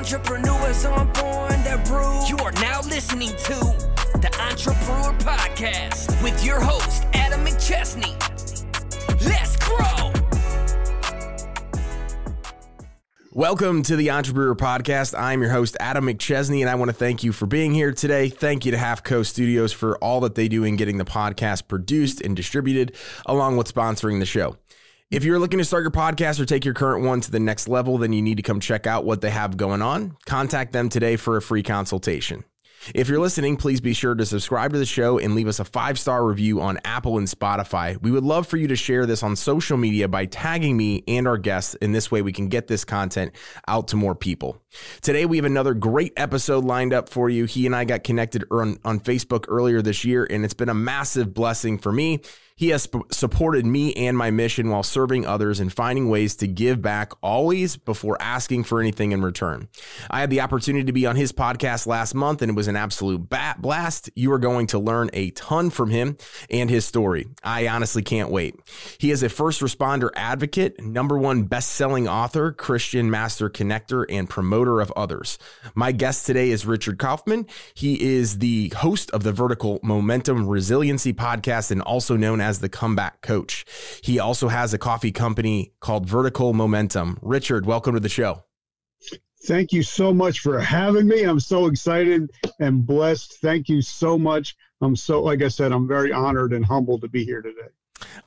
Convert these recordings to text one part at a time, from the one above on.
Born that brew. You are now listening to the Entrepreneur Podcast with your host, Adam McChesney. Let's grow. Welcome to the Entrepreneur Podcast. I'm your host, Adam McChesney, and I want to thank you for being here today. Thank you to Half Coast Studios for all that they do in getting the podcast produced and distributed, along with sponsoring the show. If you're looking to start your podcast or take your current one to the next level, then you need to come check out what they have going on. Contact them today for a free consultation. If you're listening, please be sure to subscribe to the show and leave us a five star review on Apple and Spotify. We would love for you to share this on social media by tagging me and our guests. In this way, we can get this content out to more people. Today, we have another great episode lined up for you. He and I got connected on, on Facebook earlier this year, and it's been a massive blessing for me. He has sp- supported me and my mission while serving others and finding ways to give back always before asking for anything in return. I had the opportunity to be on his podcast last month and it was an absolute bat blast. You are going to learn a ton from him and his story. I honestly can't wait. He is a first responder advocate, number one best-selling author, Christian master connector, and promoter of others. My guest today is Richard Kaufman. He is the host of the Vertical Momentum Resiliency podcast and also known as as the comeback coach. He also has a coffee company called Vertical Momentum. Richard, welcome to the show. Thank you so much for having me. I'm so excited and blessed. Thank you so much. I'm so, like I said, I'm very honored and humbled to be here today.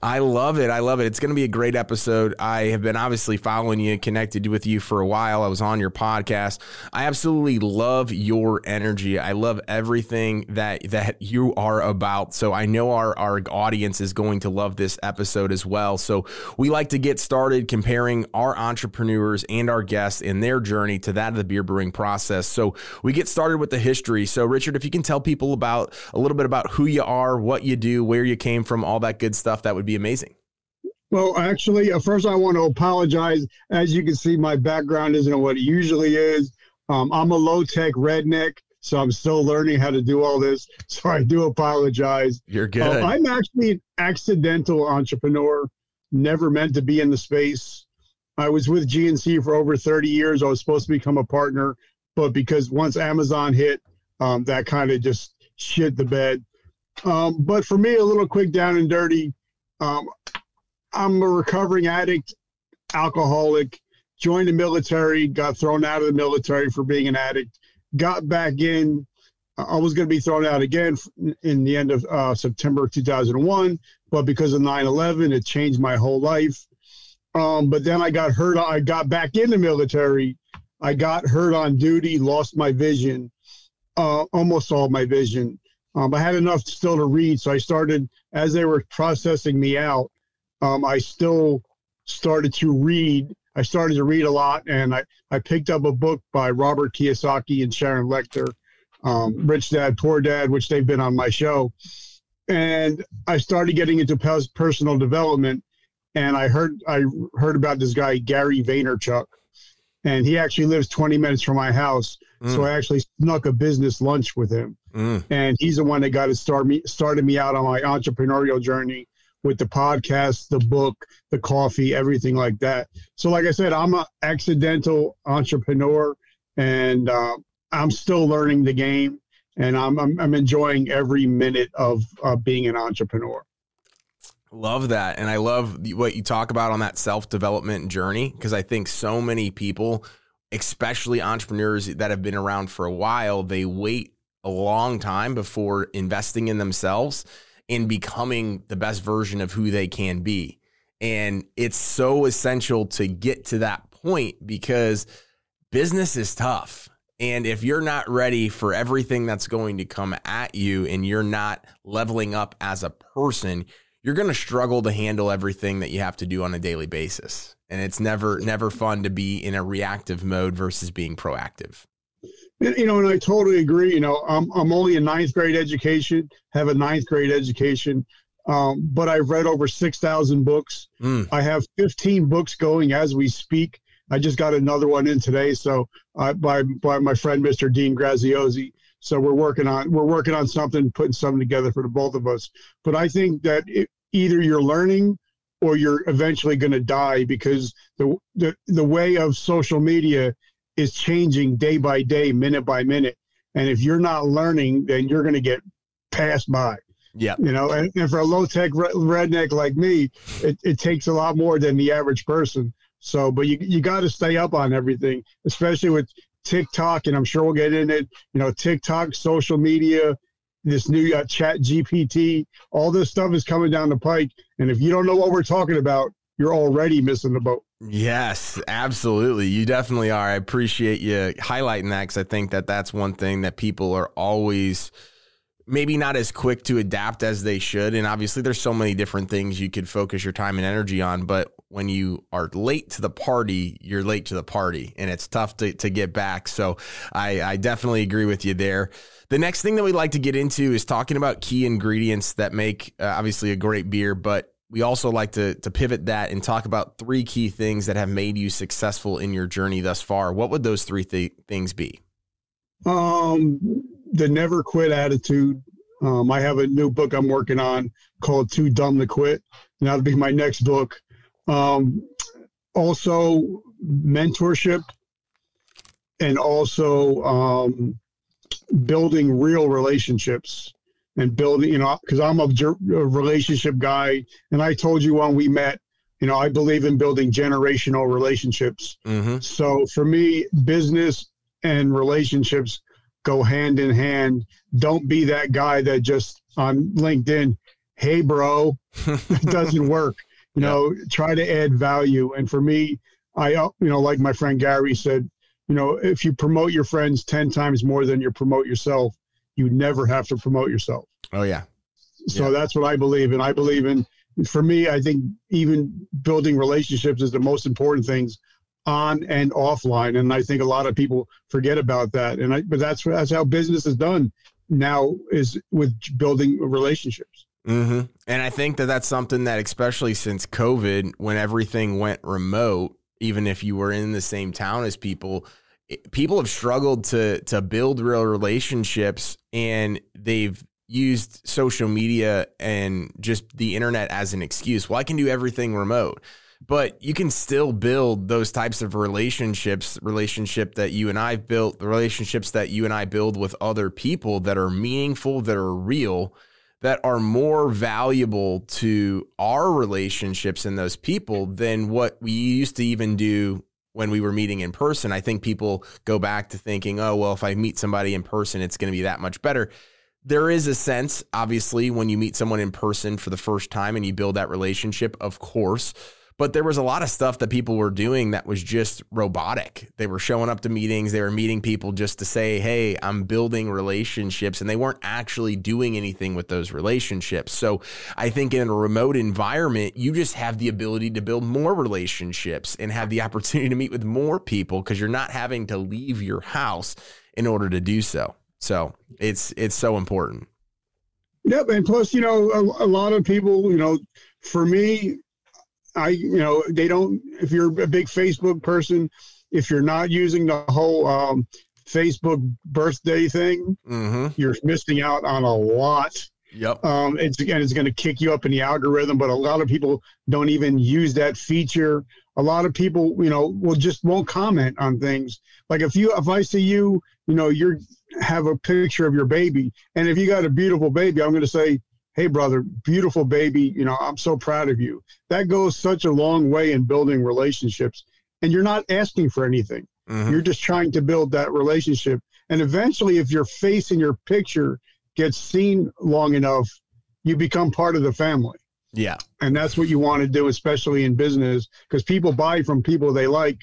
I love it. I love it. It's going to be a great episode. I have been obviously following you, connected with you for a while. I was on your podcast. I absolutely love your energy. I love everything that that you are about. So I know our our audience is going to love this episode as well. So we like to get started comparing our entrepreneurs and our guests in their journey to that of the beer brewing process. So we get started with the history. So Richard, if you can tell people about a little bit about who you are, what you do, where you came from, all that good stuff that would be amazing. Well, actually, uh, first I want to apologize. As you can see, my background isn't what it usually is. Um, I'm a low tech redneck, so I'm still learning how to do all this. So I do apologize. You're good. Uh, I'm actually an accidental entrepreneur, never meant to be in the space. I was with GNC for over 30 years. I was supposed to become a partner, but because once Amazon hit, um, that kind of just shit the bed. Um, but for me, a little quick down and dirty. Um, I'm a recovering addict, alcoholic, joined the military, got thrown out of the military for being an addict, got back in. I was going to be thrown out again in the end of uh, September 2001, but because of 9 11, it changed my whole life. Um, but then I got hurt. I got back in the military. I got hurt on duty, lost my vision, uh, almost all my vision. Um, I had enough still to read, so I started as they were processing me out. Um, I still started to read. I started to read a lot, and I, I picked up a book by Robert Kiyosaki and Sharon Lechter, um, Rich Dad Poor Dad, which they've been on my show, and I started getting into personal development. And I heard I heard about this guy Gary Vaynerchuk, and he actually lives 20 minutes from my house. Mm. So I actually snuck a business lunch with him. Mm. And he's the one that got to start me started me out on my entrepreneurial journey with the podcast, the book, the coffee, everything like that. So, like I said, I'm an accidental entrepreneur, and uh, I'm still learning the game, and I'm I'm, I'm enjoying every minute of uh, being an entrepreneur. Love that, and I love what you talk about on that self development journey because I think so many people, especially entrepreneurs that have been around for a while, they wait a long time before investing in themselves and becoming the best version of who they can be. And it's so essential to get to that point because business is tough. And if you're not ready for everything that's going to come at you and you're not leveling up as a person, you're going to struggle to handle everything that you have to do on a daily basis. And it's never never fun to be in a reactive mode versus being proactive. You know, and I totally agree. You know, I'm, I'm only a ninth grade education, have a ninth grade education, um, but I've read over 6,000 books. Mm. I have 15 books going as we speak. I just got another one in today. So uh, by, by my friend, Mr. Dean Graziosi. So we're working on, we're working on something, putting something together for the both of us. But I think that it, either you're learning or you're eventually going to die because the, the, the way of social media is changing day by day, minute by minute. And if you're not learning, then you're going to get passed by. Yeah. You know, and, and for a low tech redneck like me, it, it takes a lot more than the average person. So, but you, you got to stay up on everything, especially with TikTok. And I'm sure we'll get in it, you know, TikTok, social media, this new uh, chat GPT, all this stuff is coming down the pike. And if you don't know what we're talking about, you're already missing the boat. Yes, absolutely. You definitely are. I appreciate you highlighting that because I think that that's one thing that people are always maybe not as quick to adapt as they should. And obviously, there's so many different things you could focus your time and energy on. But when you are late to the party, you're late to the party, and it's tough to, to get back. So I, I definitely agree with you there. The next thing that we'd like to get into is talking about key ingredients that make uh, obviously a great beer, but we also like to to pivot that and talk about three key things that have made you successful in your journey thus far. What would those three th- things be? Um, the never quit attitude. Um, I have a new book I'm working on called Too Dumb to Quit, and that'll be my next book. Um, also, mentorship, and also um, building real relationships and building, you know, because I'm a, a relationship guy. And I told you when we met, you know, I believe in building generational relationships. Mm-hmm. So for me, business and relationships go hand in hand. Don't be that guy that just on LinkedIn, hey, bro, it doesn't work. You Yeah. know, try to add value. And for me, I, uh, you know, like my friend Gary said, you know, if you promote your friends 10 times more than you promote yourself, you never have to promote yourself. Oh yeah. So Yeah. that's what I believe in. I believe in, for me, I think even building relationships is the most important things on and offline. And I think a lot of people forget about that. And I, but that's, that's how business is done now is with building relationships. Mm-hmm. And I think that that's something that, especially since COVID, when everything went remote, even if you were in the same town as people, people have struggled to to build real relationships, and they've used social media and just the internet as an excuse. Well, I can do everything remote. But you can still build those types of relationships, relationship that you and I've built, the relationships that you and I build with other people that are meaningful, that are real, that are more valuable to our relationships and those people than what we used to even do when we were meeting in person. I think people go back to thinking, oh, well, if I meet somebody in person, it's going to be that much better. There is a sense, obviously, when you meet someone in person for the first time and you build that relationship, of course. But there was a lot of stuff that people were doing that was just robotic. They were showing up to meetings, they were meeting people just to say, Hey, I'm building relationships, and they weren't actually doing anything with those relationships. So I think in a remote environment, you just have the ability to build more relationships and have the opportunity to meet with more people because you're not having to leave your house in order to do so. So it's it's so important. Yep. And plus, you know, a, a lot of people, you know, for me, I, you know, they don't, if you're a big Facebook person, if you're not using the whole um, Facebook birthday thing, Mm-hmm. you're missing out on a lot. Yep. Um, it's again, it's going to kick you up in the algorithm, but a lot of people don't even use that feature. A lot of people, you know, will just won't comment on things. Like if you, if I see you, you know, you're have a picture of your baby, and if you got a beautiful baby, I'm going to say, "Hey, brother, beautiful baby. You know, I'm so proud of you." That goes such a long way in building relationships, and you're not asking for anything. Mhm. You're just trying to build that relationship. And eventually, if your face in your picture gets seen long enough, you become part of the family. Yeah. And that's what you want to do, especially in business, because people buy from people they like.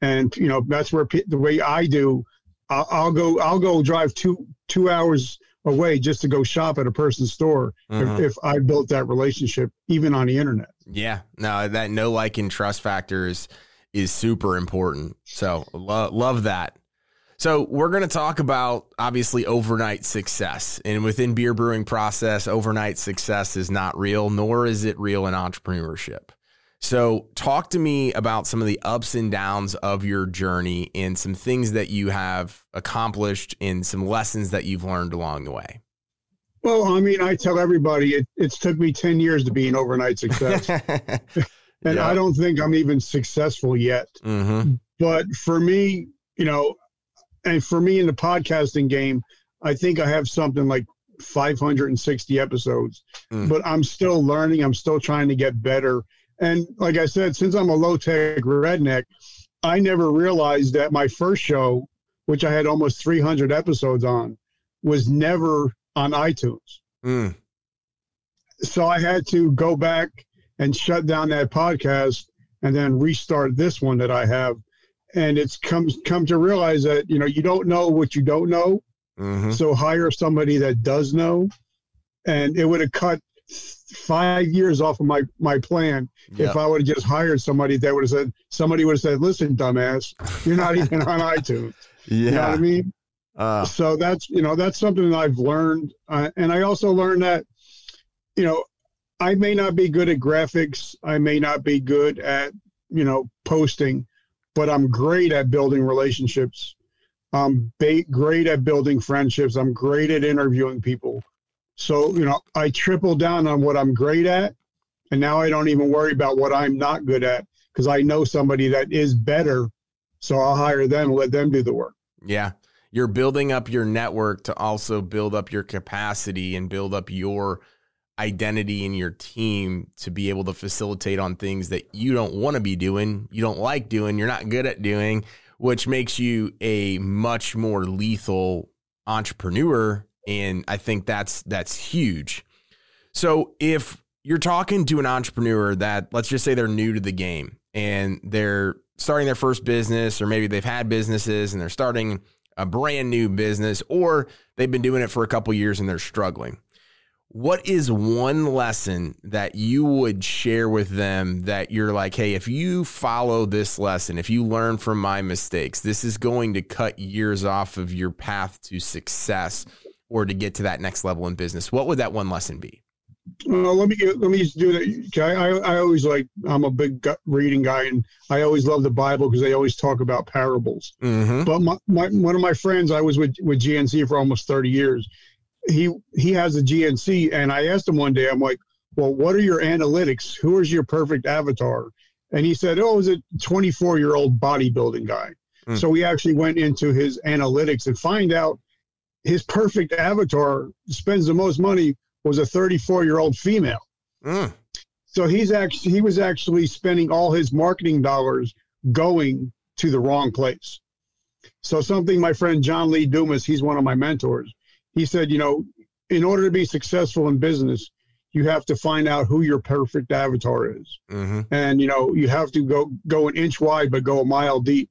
And, you know, that's where the way I do, I'll, I'll go, I'll go drive two, two hours away just to go shop at a person's store Mhm. if, if I built that relationship, even on the internet. Yeah, no, that no like and trust factor is is super important. So lo- love that. So we're going to talk about obviously overnight success, and within beer brewing process, overnight success is not real, nor is it real in entrepreneurship. So talk to me about some of the ups and downs of your journey and some things that you have accomplished and some lessons that you've learned along the way. Well, I mean, I tell everybody it, it's took me 10 years to be an overnight success. and Yeah. I don't think I'm even successful yet. hmm But for me, you know, and for me in the podcasting game, I think I have something like 560 episodes, mm. but I'm still learning. I'm still trying to get better. And like I said, since I'm a low tech redneck, I never realized that my first show, which I had almost 300 episodes on, was never on iTunes. Mm. So I had to go back and shut down that podcast and then restart this one that I have. And it's come come to realize that you know you don't know what you don't know, mm-hmm. so hire somebody that does know. And it would have cut five years off of my my plan if I would have just hired somebody that would have said somebody would have said, "Listen, dumbass, you're not even on iTunes." Yeah, you know what I mean. Uh, so that's you know that's something that I've learned, uh, and I also learned that you know I may not be good at graphics, I may not be good at you know posting, but I'm great at building relationships. I'm ba- great at building friendships. I'm great at interviewing people. So, you know, I triple down on what I'm great at. And now I don't even worry about what I'm not good at because I know somebody that is better. So I'll hire them let them do the work. Yeah. You're building up your network to also build up your capacity and build up your identity in your team to be able to facilitate on things that you don't want to be doing, you don't like doing, you're not good at doing, which makes you a much more lethal entrepreneur and I think that's that's huge. So if you're talking to an entrepreneur that let's just say they're new to the game and they're starting their first business or maybe they've had businesses and they're starting a brand new business or they've been doing it for a couple years and they're struggling. What is one lesson that you would share with them that you're like, hey, if you follow this lesson, if you learn from my mistakes, this is going to cut years off of your path to success or to get to that next level in business? What would that one lesson be? Well, let me let me just do that. I, I, I always like I'm a big reading guy, and I always love the Bible because they always talk about parables. Mm-hmm. But my, my one of my friends, I was with with GNC for almost 30 years. He he has a GNC, and I asked him one day, I'm like, "Well, what are your analytics? Who is your perfect avatar?" And he said, "Oh, is it a 24 year old bodybuilding guy." Mm. So we actually went into his analytics and find out his perfect avatar spends the most money was a 34 year old female. Mm. So he's actually he was actually spending all his marketing dollars going to the wrong place. So something my friend John Lee Dumas, he's one of my mentors. He said, you know, in order to be successful in business, you have to find out who your perfect avatar is, mm-hmm. and you know you have to go go an inch wide but go a mile deep.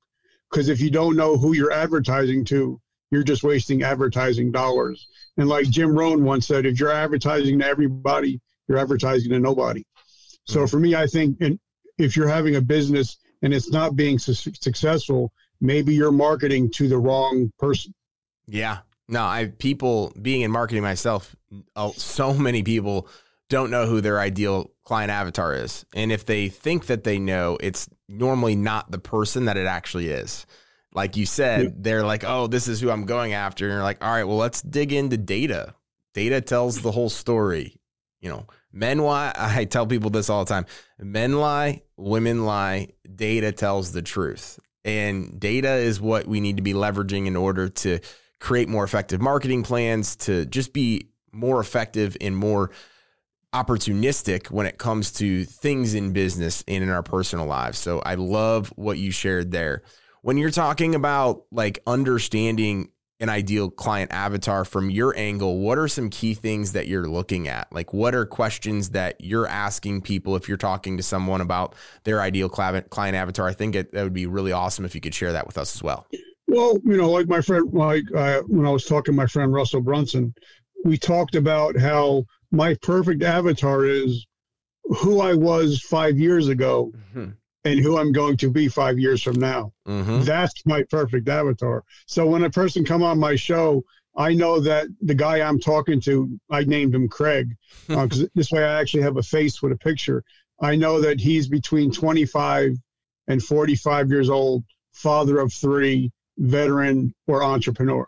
Because if you don't know who you're advertising to, you're just wasting advertising dollars. And like Jim Rohn once said, if you're advertising to everybody, you're advertising to nobody. So mm-hmm. for me, I think in, if you're having a business and it's not being su- successful, maybe you're marketing to the wrong person. Yeah. No, I people being in marketing myself, so many people don't know who their ideal client avatar is. And if they think that they know, it's normally not the person that it actually is like you said, they're like, oh, this is who I'm going after. And you're like, all right, well, let's dig into data. Data tells the whole story. You know, men lie. I tell people this all the time men lie, women lie. Data tells the truth. And data is what we need to be leveraging in order to create more effective marketing plans, to just be more effective and more opportunistic when it comes to things in business and in our personal lives. So I love what you shared there when you're talking about like understanding an ideal client avatar from your angle, what are some key things that you're looking at? Like, what are questions that you're asking people if you're talking to someone about their ideal client avatar? I think it, that would be really awesome if you could share that with us as well. Well, you know, like my friend, like uh, when I was talking to my friend Russell Brunson, we talked about how my perfect avatar is who I was five years ago. Mm-hmm and who I'm going to be five years from now. Mm-hmm. That's my perfect avatar. So when a person come on my show, I know that the guy I'm talking to, I named him Craig because uh, this way I actually have a face with a picture. I know that he's between 25 and 45 years old, father of three, veteran or entrepreneur.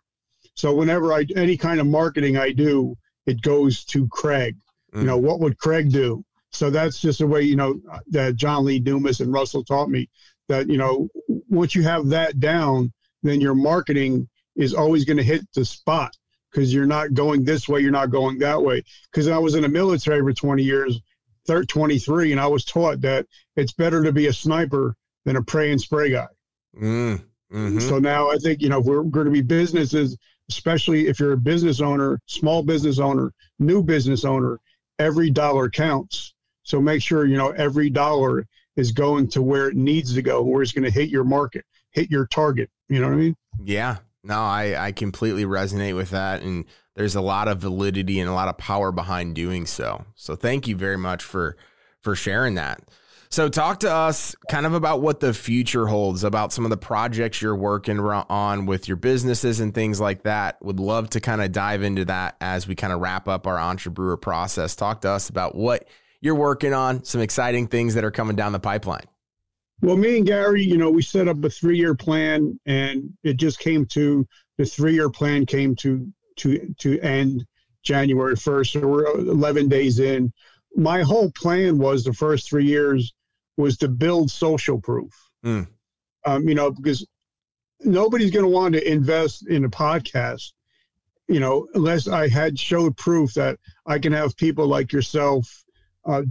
So whenever I any kind of marketing I do, it goes to Craig. Mm. You know, what would Craig do? So that's just the way, you know, that John Lee Dumas and Russell taught me that, you know, once you have that down, then your marketing is always going to hit the spot because you're not going this way, you're not going that way. Because I was in the military for 20 years, 23, and I was taught that it's better to be a sniper than a pray and spray guy. Mm, mm-hmm. So now I think, you know, we're going to be businesses, especially if you're a business owner, small business owner, new business owner, every dollar counts. So make sure, you know, every dollar is going to where it needs to go, where it's going to hit your market, hit your target. You know what I mean? Yeah. No, I, I completely resonate with that. And there's a lot of validity and a lot of power behind doing so. So thank you very much for for sharing that. So talk to us kind of about what the future holds, about some of the projects you're working on with your businesses and things like that. Would love to kind of dive into that as we kind of wrap up our entrepreneur process. Talk to us about what you're working on, some exciting things that are coming down the pipeline. Well, me and Gary, you know, we set up a three-year plan, and it just came to the three-year plan came to to to end January first. So we're 11 days in. My whole plan was the first three years was to build social proof. Mm. Um, you know, because nobody's going to want to invest in a podcast, you know, unless I had showed proof that I can have people like yourself, uh,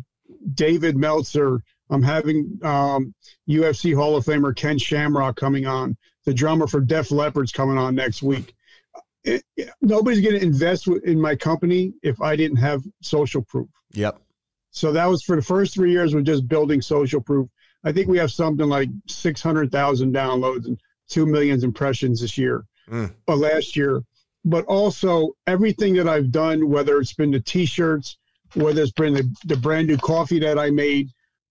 David Meltzer, I'm having um, UFC Hall of Famer Ken Shamrock coming on. The drummer for Def Leppard's coming on next week. It, it, nobody's going to invest in my company if I didn't have social proof. Yep. So that was for the first three years. We're just building social proof. I think we have something like six hundred thousand downloads and two million impressions this year mm. or last year. But also everything that I've done, whether it's been the T-shirts, whether it's been the, the brand new coffee that I made,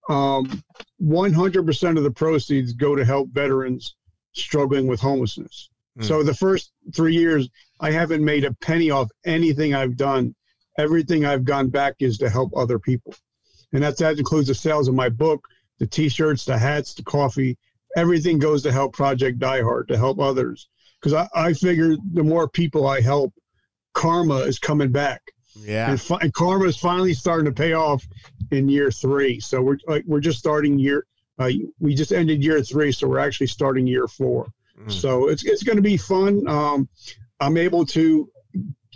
um, 100% of the proceeds go to help veterans struggling with homelessness. Mm. So the first three years, I haven't made a penny off anything I've done. Everything I've gone back is to help other people. And that's, that includes the sales of my book, the t-shirts, the hats, the coffee, everything goes to help Project Die Hard, to help others. Because I, I figure the more people I help, karma is coming back. Yeah. And, fi- and karma is finally starting to pay off in year three. So we're like we're just starting year. Uh, we just ended year three, so we're actually starting year four. Mm. So it's it's going to be fun. Um, I'm able to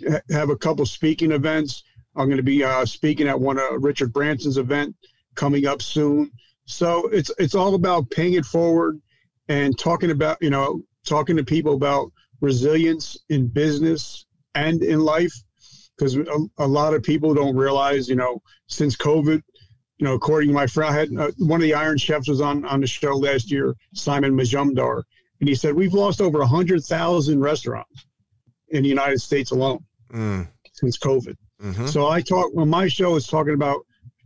ha- have a couple speaking events. I'm going to be uh, speaking at one of Richard Branson's event coming up soon. So it's it's all about paying it forward and talking about you know talking to people about resilience in business and in life because a, a, lot of people don't realize, you know, since COVID, you know, according to my friend, I had uh, one of the Iron Chefs was on on the show last year, Simon Majumdar, and he said we've lost over hundred thousand restaurants in the United States alone mm. since COVID. Mm-hmm. So I talk well, my show is talking about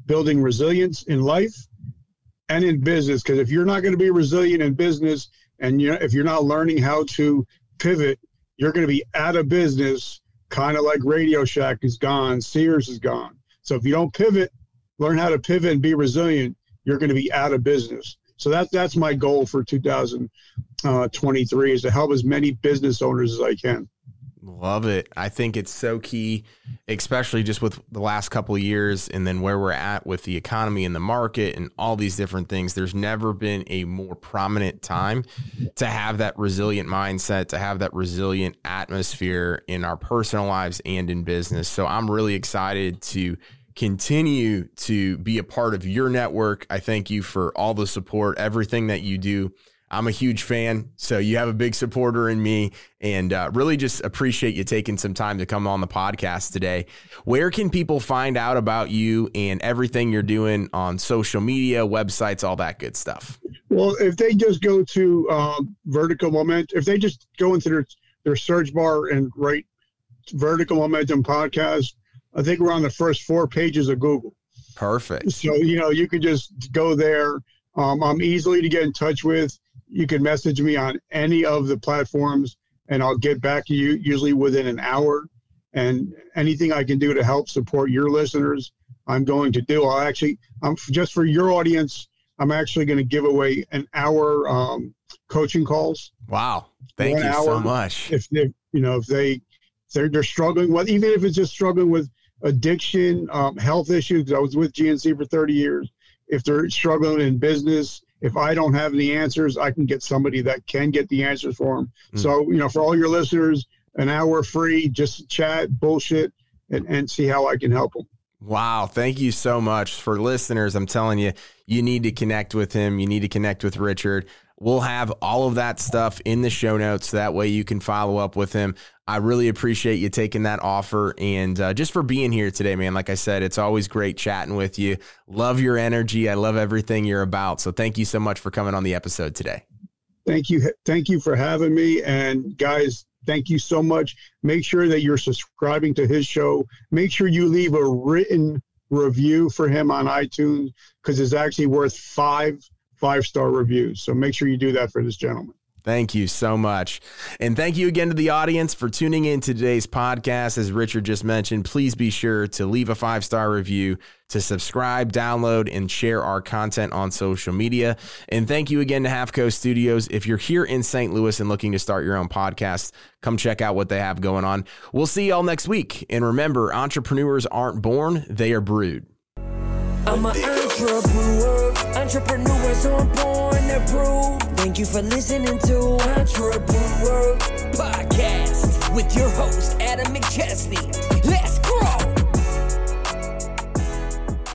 building resilience in life and in business because if you're not going to be resilient in business and you know, if you're not learning how to pivot, you're going to be out of business kind of like Radio Shack is gone, Sears is gone. So if you don't pivot, learn how to pivot and be resilient, you're going to be out of business. So that that's my goal for 2023 uh, is to help as many business owners as I can. Love it. I think it's so key, especially just with the last couple of years and then where we're at with the economy and the market and all these different things. There's never been a more prominent time to have that resilient mindset, to have that resilient atmosphere in our personal lives and in business. So I'm really excited to continue to be a part of your network. I thank you for all the support, everything that you do I'm a huge fan. So you have a big supporter in me and uh, really just appreciate you taking some time to come on the podcast today. Where can people find out about you and everything you're doing on social media, websites, all that good stuff? Well, if they just go to uh, Vertical Momentum, if they just go into their, their search bar and write Vertical Momentum Podcast, I think we're on the first four pages of Google. Perfect. So, you know, you can just go there. Um, I'm easily to get in touch with you can message me on any of the platforms and I'll get back to you usually within an hour. And anything I can do to help support your listeners, I'm going to do. I'll actually, I'm just for your audience, I'm actually going to give away an hour um, coaching calls. Wow. Thank One you so much. If they, you know, if they, they're, they're struggling with, even if it's just struggling with addiction, um, health issues, I was with GNC for 30 years. If they're struggling in business, if I don't have the answers, I can get somebody that can get the answers for them. Mm. So, you know, for all your listeners, an hour free, just chat, bullshit, and, and see how I can help them. Wow. Thank you so much for listeners. I'm telling you, you need to connect with him. You need to connect with Richard. We'll have all of that stuff in the show notes. That way you can follow up with him. I really appreciate you taking that offer and uh, just for being here today, man. Like I said, it's always great chatting with you. Love your energy. I love everything you're about. So thank you so much for coming on the episode today. Thank you. Thank you for having me. And guys, thank you so much. Make sure that you're subscribing to his show. Make sure you leave a written review for him on iTunes because it's actually worth five five star reviews. So make sure you do that for this gentleman. Thank you so much. And thank you again to the audience for tuning in to today's podcast. As Richard just mentioned, please be sure to leave a five star review, to subscribe, download, and share our content on social media. And thank you again to Half Coast Studios. If you're here in St. Louis and looking to start your own podcast, come check out what they have going on. We'll see y'all next week. And remember, entrepreneurs aren't born, they are brewed. Entrepreneurs aren't born, they're brewed. Thank you for listening to Entrepreneur Podcast with your host, Adam McChesney.